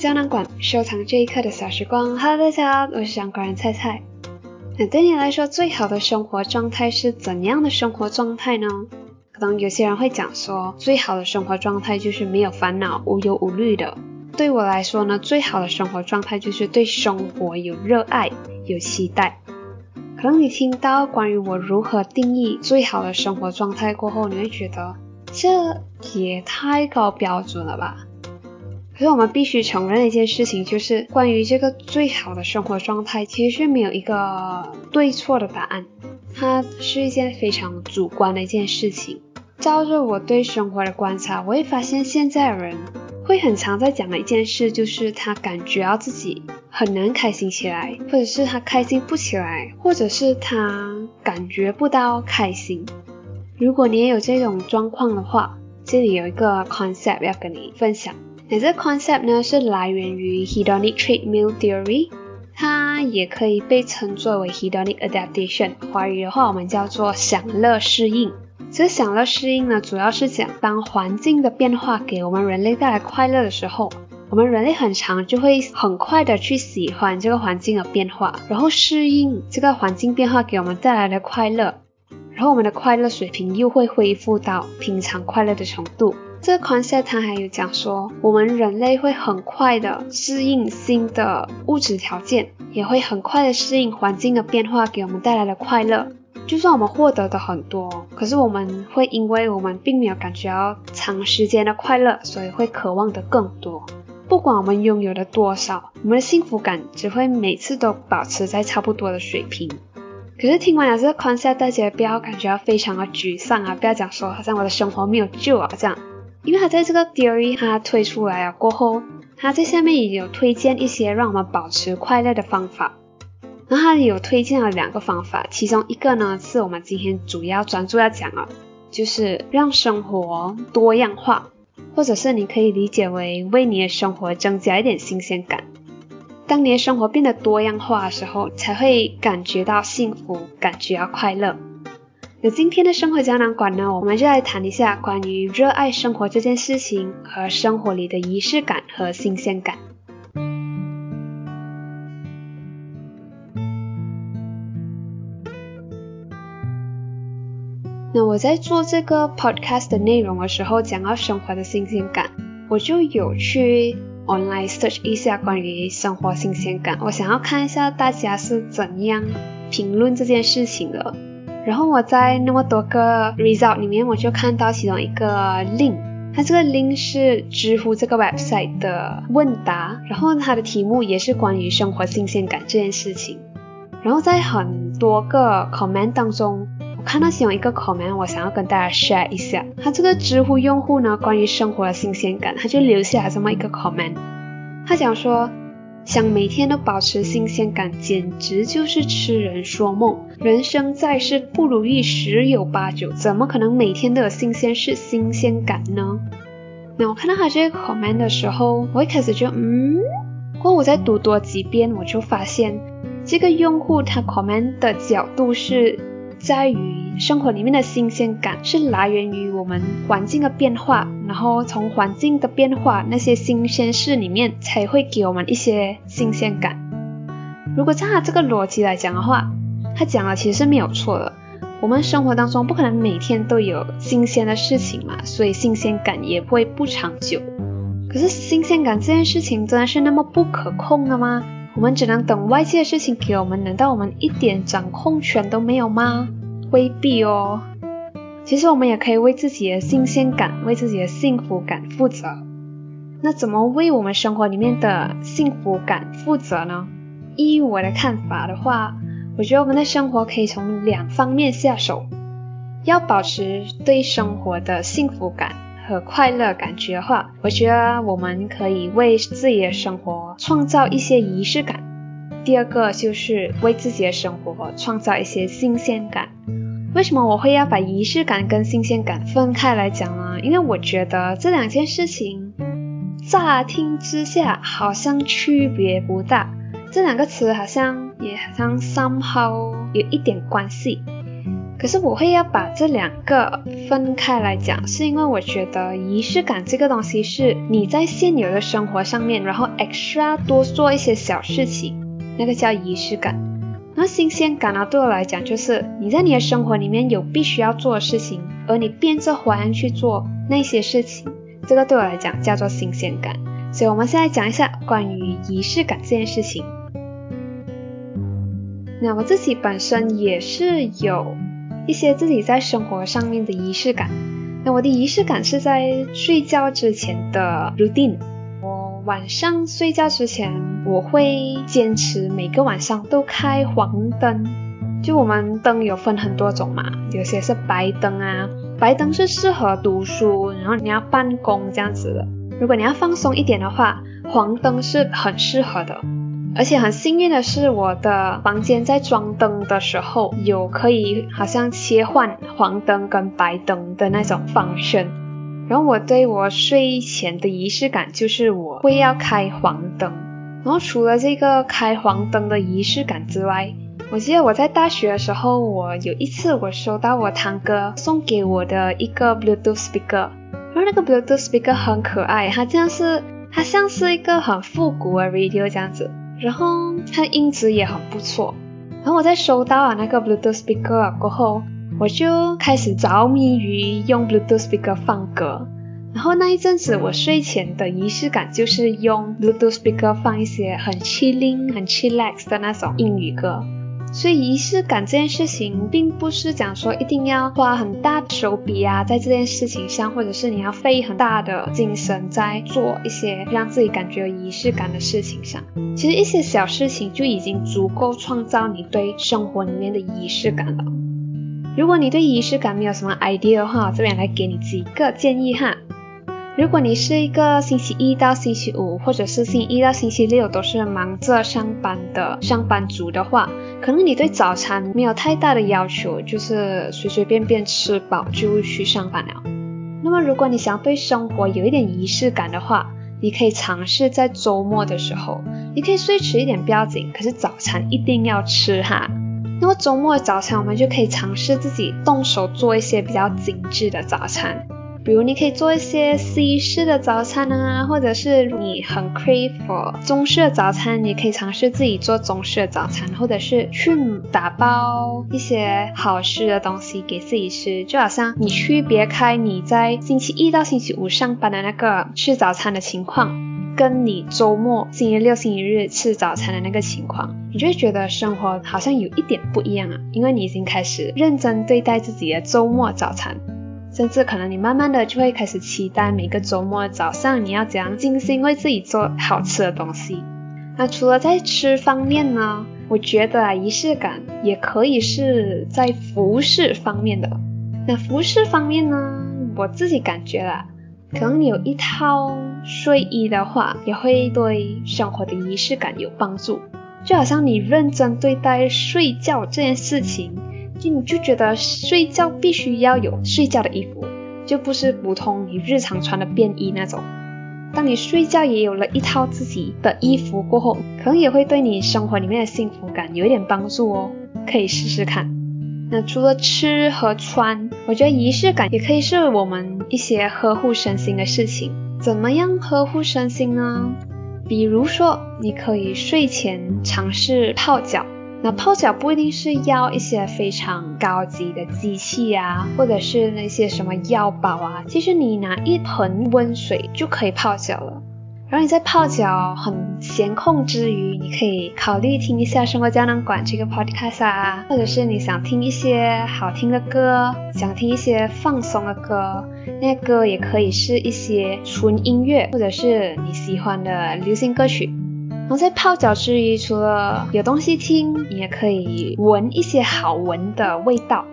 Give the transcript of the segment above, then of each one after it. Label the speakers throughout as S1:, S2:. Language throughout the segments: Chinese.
S1: 胶囊馆收藏这一刻的小时光。Hello，大家好，我是相关人菜菜。那对你来说，最好的生活状态是怎样的生活状态呢？可能有些人会讲说，最好的生活状态就是没有烦恼、无忧无虑的。对我来说呢，最好的生活状态就是对生活有热爱、有期待。可能你听到关于我如何定义最好的生活状态过后，你会觉得这也太高标准了吧？可是我们必须承认一件事情，就是关于这个最好的生活状态，其实是没有一个对错的答案，它是一件非常主观的一件事情。照着我对生活的观察，我会发现现在的人会很常在讲的一件事，就是他感觉到自己很难开心起来，或者是他开心不起来，或者是他感觉不到开心。如果你也有这种状况的话，这里有一个 concept 要跟你分享。那这 concept 呢是来源于 hedonic treadmill theory，它也可以被称作为 hedonic adaptation，华语的话我们叫做享乐适应。这享乐适应呢，主要是讲当环境的变化给我们人类带来快乐的时候，我们人类很长就会很快的去喜欢这个环境的变化，然后适应这个环境变化给我们带来的快乐，然后我们的快乐水平又会恢复到平常快乐的程度。这个 concept 它还有讲说，我们人类会很快的适应新的物质条件，也会很快的适应环境的变化给我们带来的快乐。就算我们获得的很多，可是我们会因为我们并没有感觉到长时间的快乐，所以会渴望的更多。不管我们拥有的多少，我们的幸福感只会每次都保持在差不多的水平。可是听完了这个 concept，大家不要感觉到非常的沮丧啊，不要讲说好像我的生活没有救啊这样。因为他在这个 theory 他推出来了过后，他在下面也有推荐一些让我们保持快乐的方法。然后他有推荐了两个方法，其中一个呢是我们今天主要专注要讲的，就是让生活多样化，或者是你可以理解为为你的生活增加一点新鲜感。当你的生活变得多样化的时候，才会感觉到幸福，感觉到快乐。那今天的生活胶囊馆呢，我们就来谈一下关于热爱生活这件事情和生活里的仪式感和新鲜感。那我在做这个 podcast 的内容的时候，讲到生活的新鲜感，我就有去 online search 一下关于生活新鲜感，我想要看一下大家是怎样评论这件事情的。然后我在那么多个 result 里面，我就看到其中一个 link，它这个 link 是知乎这个 website 的问答，然后它的题目也是关于生活新鲜感这件事情。然后在很多个 comment 当中，我看到其中一个 comment，我想要跟大家 share 一下。它这个知乎用户呢，关于生活的新鲜感，他就留下了这么一个 comment，他讲说。想每天都保持新鲜感，简直就是痴人说梦。人生在世，不如意十有八九，怎么可能每天都有新鲜事、新鲜感呢？那我看到他这个 comment 的时候，我一开始就嗯，不过我再读多几遍，我就发现这个用户他 comment 的角度是在于。生活里面的新鲜感是来源于我们环境的变化，然后从环境的变化那些新鲜事里面才会给我们一些新鲜感。如果照他这个逻辑来讲的话，他讲的其实是没有错的。我们生活当中不可能每天都有新鲜的事情嘛，所以新鲜感也不会不长久。可是新鲜感这件事情真的是那么不可控的吗？我们只能等外界的事情给我们，难道我们一点掌控权都没有吗？未必哦，其实我们也可以为自己的新鲜感、为自己的幸福感负责。那怎么为我们生活里面的幸福感负责呢？依我的看法的话，我觉得我们的生活可以从两方面下手。要保持对生活的幸福感和快乐感觉的话，我觉得我们可以为自己的生活创造一些仪式感。第二个就是为自己的生活创造一些新鲜感。为什么我会要把仪式感跟新鲜感分开来讲呢？因为我觉得这两件事情乍听之下好像区别不大，这两个词好像也好像 somehow 有一点关系。可是我会要把这两个分开来讲，是因为我觉得仪式感这个东西是你在现有的生活上面，然后 extra 多做一些小事情，那个叫仪式感。那新鲜感呢，对我来讲就是你在你的生活里面有必须要做的事情，而你变着花样去做那些事情，这个对我来讲叫做新鲜感。所以我们现在讲一下关于仪式感这件事情。那我自己本身也是有。一些自己在生活上面的仪式感。那我的仪式感是在睡觉之前的 routine。晚上睡觉之前，我会坚持每个晚上都开黄灯。就我们灯有分很多种嘛，有些是白灯啊，白灯是适合读书，然后你要办公这样子的。如果你要放松一点的话，黄灯是很适合的。而且很幸运的是，我的房间在装灯的时候有可以好像切换黄灯跟白灯的那种 function。然后我对我睡前的仪式感就是我会要开黄灯。然后除了这个开黄灯的仪式感之外，我记得我在大学的时候，我有一次我收到我堂哥送给我的一个 Bluetooth speaker，然后那个 Bluetooth speaker 很可爱，它像是它像是一个很复古的 radio 这样子。然后它音质也很不错。然后我在收到了那个 Bluetooth speaker 过后，我就开始着迷于用 Bluetooth speaker 放歌。然后那一阵子我睡前的仪式感就是用 Bluetooth speaker 放一些很 chilling、很 chillax 的那种英语歌。所以仪式感这件事情，并不是讲说一定要花很大的手笔啊，在这件事情上，或者是你要费很大的精神在做一些让自己感觉有仪式感的事情上。其实一些小事情就已经足够创造你对生活里面的仪式感了。如果你对仪式感没有什么 idea 的话，我这边来给你几个建议哈。如果你是一个星期一到星期五，或者是星期一到星期六都是忙着上班的上班族的话，可能你对早餐没有太大的要求，就是随随便便吃饱就去上班了。那么如果你想对生活有一点仪式感的话，你可以尝试在周末的时候，你可以睡迟一点不要紧，可是早餐一定要吃哈。那么周末的早餐我们就可以尝试自己动手做一些比较精致的早餐。比如你可以做一些西式的早餐啊，或者是你很 crave for 中式的早餐，你可以尝试自己做中式的早餐，或者是去打包一些好吃的东西给自己吃，就好像你区别开你在星期一到星期五上班的那个吃早餐的情况，跟你周末星期六、星期日吃早餐的那个情况，你就会觉得生活好像有一点不一样啊，因为你已经开始认真对待自己的周末早餐。甚至可能你慢慢的就会开始期待每个周末早上你要怎样精心为自己做好吃的东西。那除了在吃方面呢，我觉得啊仪式感也可以是在服饰方面的。那服饰方面呢，我自己感觉啦，可能你有一套睡衣的话，也会对生活的仪式感有帮助。就好像你认真对待睡觉这件事情。就你就觉得睡觉必须要有睡觉的衣服，就不是普通你日常穿的便衣那种。当你睡觉也有了一套自己的衣服过后，可能也会对你生活里面的幸福感有一点帮助哦，可以试试看。那除了吃和穿，我觉得仪式感也可以是我们一些呵护身心的事情。怎么样呵护身心呢？比如说，你可以睡前尝试泡脚。那泡脚不一定是要一些非常高级的机器啊，或者是那些什么药宝啊，其实你拿一盆温水就可以泡脚了。然后你在泡脚很闲空之余，你可以考虑听一下生活胶囊馆这个 podcast 啊，或者是你想听一些好听的歌，想听一些放松的歌，那歌也可以是一些纯音乐，或者是你喜欢的流行歌曲。然后在泡脚之余，除了有东西听，你也可以闻一些好闻的味道。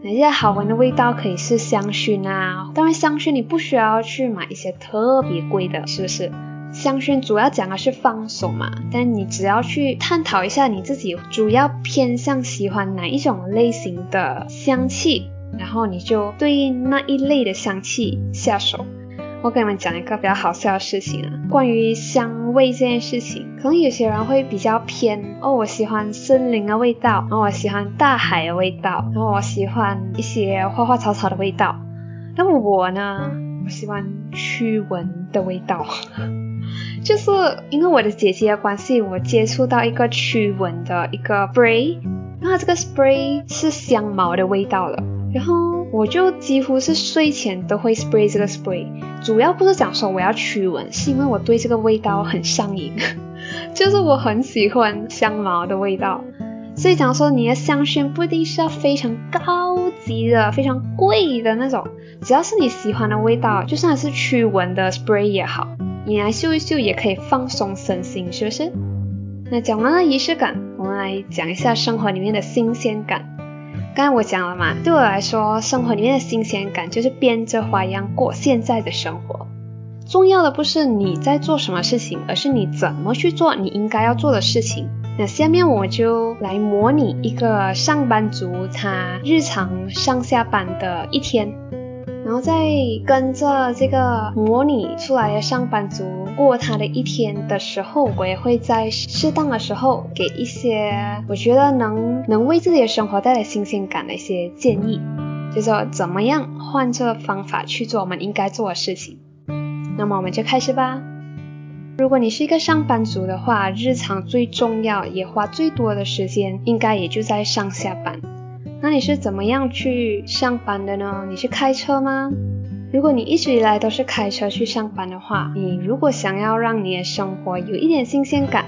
S1: 哪些好闻的味道可以是香薰啊，当然香薰你不需要去买一些特别贵的，是不是？香薰主要讲的是放松嘛，但你只要去探讨一下你自己主要偏向喜欢哪一种类型的香气，然后你就对应那一类的香气下手。我跟你们讲一个比较好笑的事情啊，关于香味这件事情，可能有些人会比较偏哦，我喜欢森林的味道，然后我喜欢大海的味道，然后我喜欢一些花花草草的味道。那么我呢，我喜欢驱蚊的味道，就是因为我的姐姐的关系，我接触到一个驱蚊的一个 spray，然后这个 spray 是香茅的味道了，然后。我就几乎是睡前都会 spray 这个 spray，主要不是讲说我要驱蚊，是因为我对这个味道很上瘾，就是我很喜欢香茅的味道。所以讲说你的香薰不一定是要非常高级的、非常贵的那种，只要是你喜欢的味道，就算是驱蚊的 spray 也好，你来嗅一嗅也可以放松身心，是不是？那讲完了仪式感，我们来讲一下生活里面的新鲜感。刚才我讲了嘛，对我来说，生活里面的新鲜感就是变着花样过现在的生活。重要的不是你在做什么事情，而是你怎么去做你应该要做的事情。那下面我就来模拟一个上班族他日常上下班的一天。然后再跟着这个模拟出来的上班族过他的一天的时候，我也会在适当的时候给一些我觉得能能为自己的生活带来新鲜感的一些建议，就说怎么样换这个方法去做我们应该做的事情。那么我们就开始吧。如果你是一个上班族的话，日常最重要也花最多的时间，应该也就在上下班。那你是怎么样去上班的呢？你是开车吗？如果你一直以来都是开车去上班的话，你如果想要让你的生活有一点新鲜感，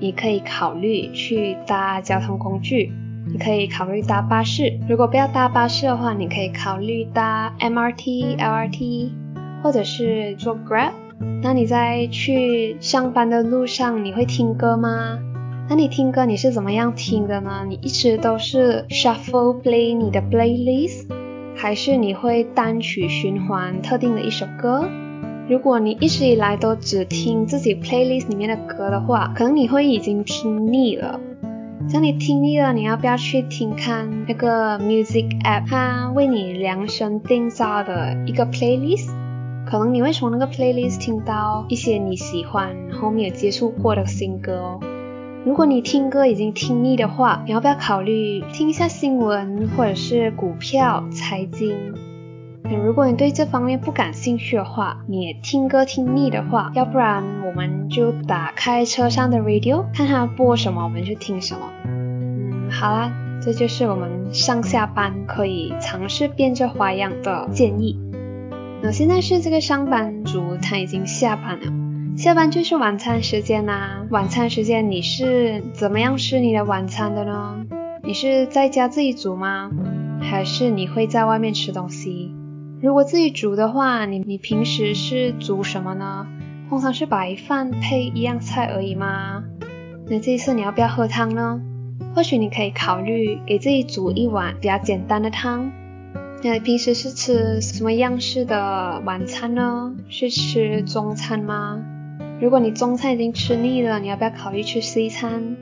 S1: 你可以考虑去搭交通工具。你可以考虑搭巴士。如果不要搭巴士的话，你可以考虑搭 MRT、LRT，或者是坐 Grab。那你在去上班的路上，你会听歌吗？那你听歌你是怎么样听的呢？你一直都是 shuffle play 你的 playlist，还是你会单曲循环特定的一首歌？如果你一直以来都只听自己 playlist 里面的歌的话，可能你会已经听腻了。像你听腻了，你要不要去听看那个 music app，它为你量身定造的一个 playlist？可能你会从那个 playlist 听到一些你喜欢然后没有接触过的新歌哦。如果你听歌已经听腻的话，你要不要考虑听一下新闻或者是股票、财经？如果你对这方面不感兴趣的话，你也听歌听腻的话，要不然我们就打开车上的 radio，看它播什么我们就听什么。嗯，好啦，这就是我们上下班可以尝试变着花样的建议。那现在是这个上班族他已经下班了。下班就是晚餐时间啦。晚餐时间你是怎么样吃你的晚餐的呢？你是在家自己煮吗？还是你会在外面吃东西？如果自己煮的话，你你平时是煮什么呢？通常是白饭配一样菜而已吗？那这一次你要不要喝汤呢？或许你可以考虑给自己煮一碗比较简单的汤。那你平时是吃什么样式的晚餐呢？是吃中餐吗？如果你中餐已经吃腻了，你要不要考虑吃西餐？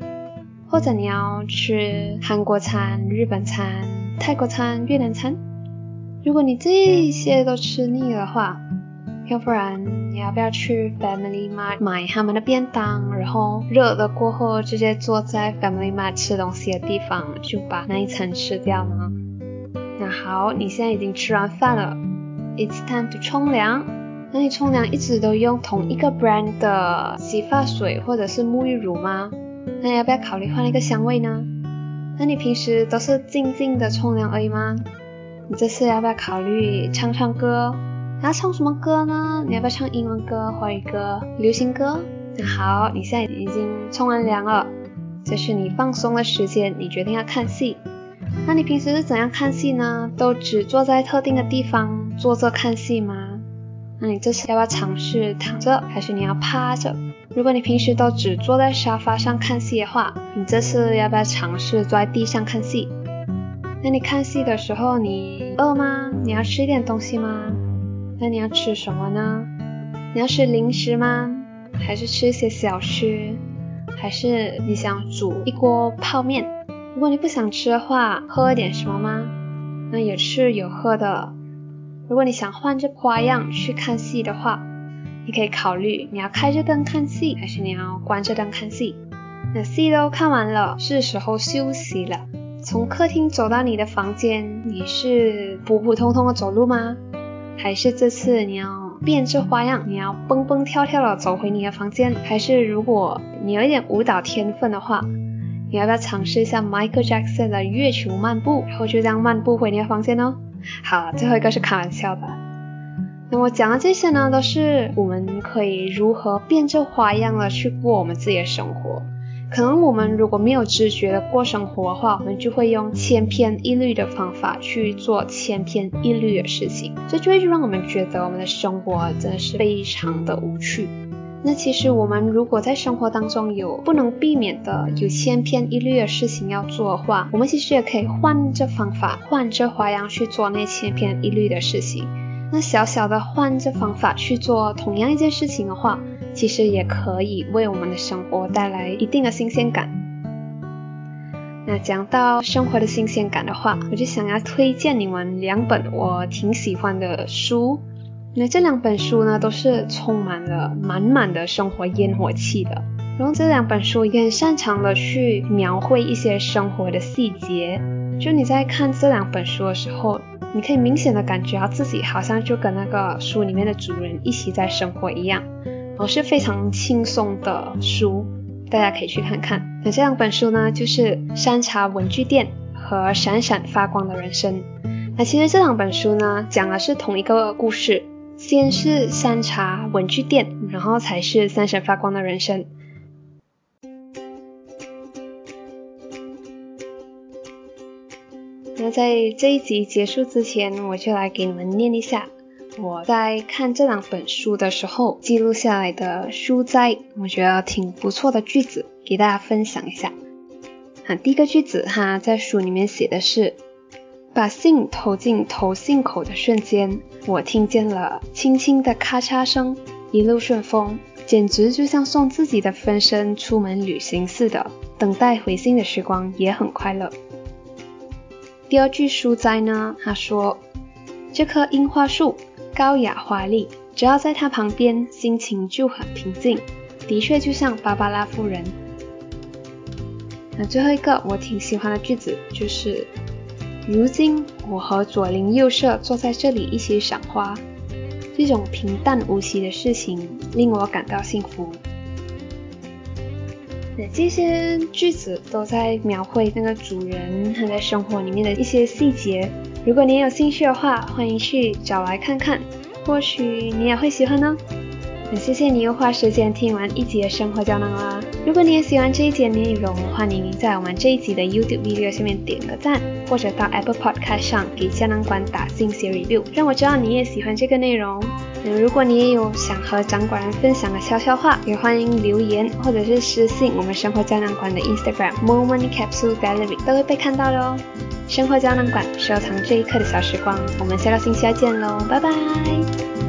S1: 或者你要吃韩国餐、日本餐、泰国餐、越南餐？如果你这些都吃腻的话，要不然你要不要去 Family Mart 买他们的便当，然后热了过后直接坐在 Family Mart 吃东西的地方，就把那一餐吃掉呢？那好，你现在已经吃完饭了，It's time to 冲凉。那你冲凉一直都用同一个 brand 的洗发水或者是沐浴乳吗？那要不要考虑换一个香味呢？那你平时都是静静的冲凉而已吗？你这次要不要考虑唱唱歌？你要唱什么歌呢？你要不要唱英文歌、华语歌、流行歌？那好，你现在已经冲完凉了，这是你放松的时间，你决定要看戏。那你平时是怎样看戏呢？都只坐在特定的地方坐着看戏吗？那你这次要不要尝试躺着，还是你要趴着？如果你平时都只坐在沙发上看戏的话，你这次要不要尝试坐在地上看戏？那你看戏的时候，你饿吗？你要吃一点东西吗？那你要吃什么呢？你要吃零食吗？还是吃一些小吃？还是你想煮一锅泡面？如果你不想吃的话，喝一点什么吗？那有吃有喝的。如果你想换着花样去看戏的话，你可以考虑你要开着灯看戏，还是你要关着灯看戏。那戏都看完了，是时候休息了。从客厅走到你的房间，你是普普通通的走路吗？还是这次你要变着花样，你要蹦蹦跳跳的走回你的房间？还是如果你有一点舞蹈天分的话，你要不要尝试一下 Michael Jackson 的月球漫步，然后就这样漫步回你的房间呢？好，最后一个是开玩笑的。那我讲的这些呢，都是我们可以如何变着花样的去过我们自己的生活。可能我们如果没有知觉的过生活的话，我们就会用千篇一律的方法去做千篇一律的事情，这就会让我们觉得我们的生活真的是非常的无趣。那其实我们如果在生活当中有不能避免的有千篇一律的事情要做的话，我们其实也可以换着方法，换着花样去做那千篇一律的事情。那小小的换着方法去做同样一件事情的话，其实也可以为我们的生活带来一定的新鲜感。那讲到生活的新鲜感的话，我就想要推荐你们两本我挺喜欢的书。那这两本书呢，都是充满了满满的生活烟火气的。然后这两本书也很擅长的去描绘一些生活的细节。就你在看这两本书的时候，你可以明显的感觉到自己好像就跟那个书里面的主人一起在生活一样，然后是非常轻松的书，大家可以去看看。那这两本书呢，就是《山茶文具店》和《闪闪发光的人生》。那其实这两本书呢，讲的是同一个故事，先是山茶文具店，然后才是闪闪发光的人生。那在这一集结束之前，我就来给你们念一下我在看这两本书的时候记录下来的书斋，我觉得挺不错的句子，给大家分享一下。啊，第一个句子哈，在书里面写的是：把信投进投信口的瞬间，我听见了轻轻的咔嚓声，一路顺风，简直就像送自己的分身出门旅行似的。等待回信的时光也很快乐。第二句书斋呢，他说这棵樱花树高雅华丽，只要在它旁边，心情就很平静。的确就像芭芭拉夫人。那最后一个我挺喜欢的句子就是，如今我和左邻右舍坐在这里一起赏花，这种平淡无奇的事情令我感到幸福。那这些句子都在描绘那个主人他在生活里面的一些细节。如果你有兴趣的话，欢迎去找来看看，或许你也会喜欢呢。那谢谢你又花时间听完一集的生活胶囊啦。如果你也喜欢这一集的内容，欢迎你在我们这一集的 YouTube video 下面点个赞，或者到 Apple Podcast 上给胶囊馆打星写 review，让我知道你也喜欢这个内容。那如果你也有想和掌管人分享的悄悄话，也欢迎留言或者是私信我们生活胶囊馆的 Instagram More Money Capsule Gallery，都会被看到的哦。生活胶囊馆，收藏这一刻的小时光，我们下个星期再见喽，拜拜。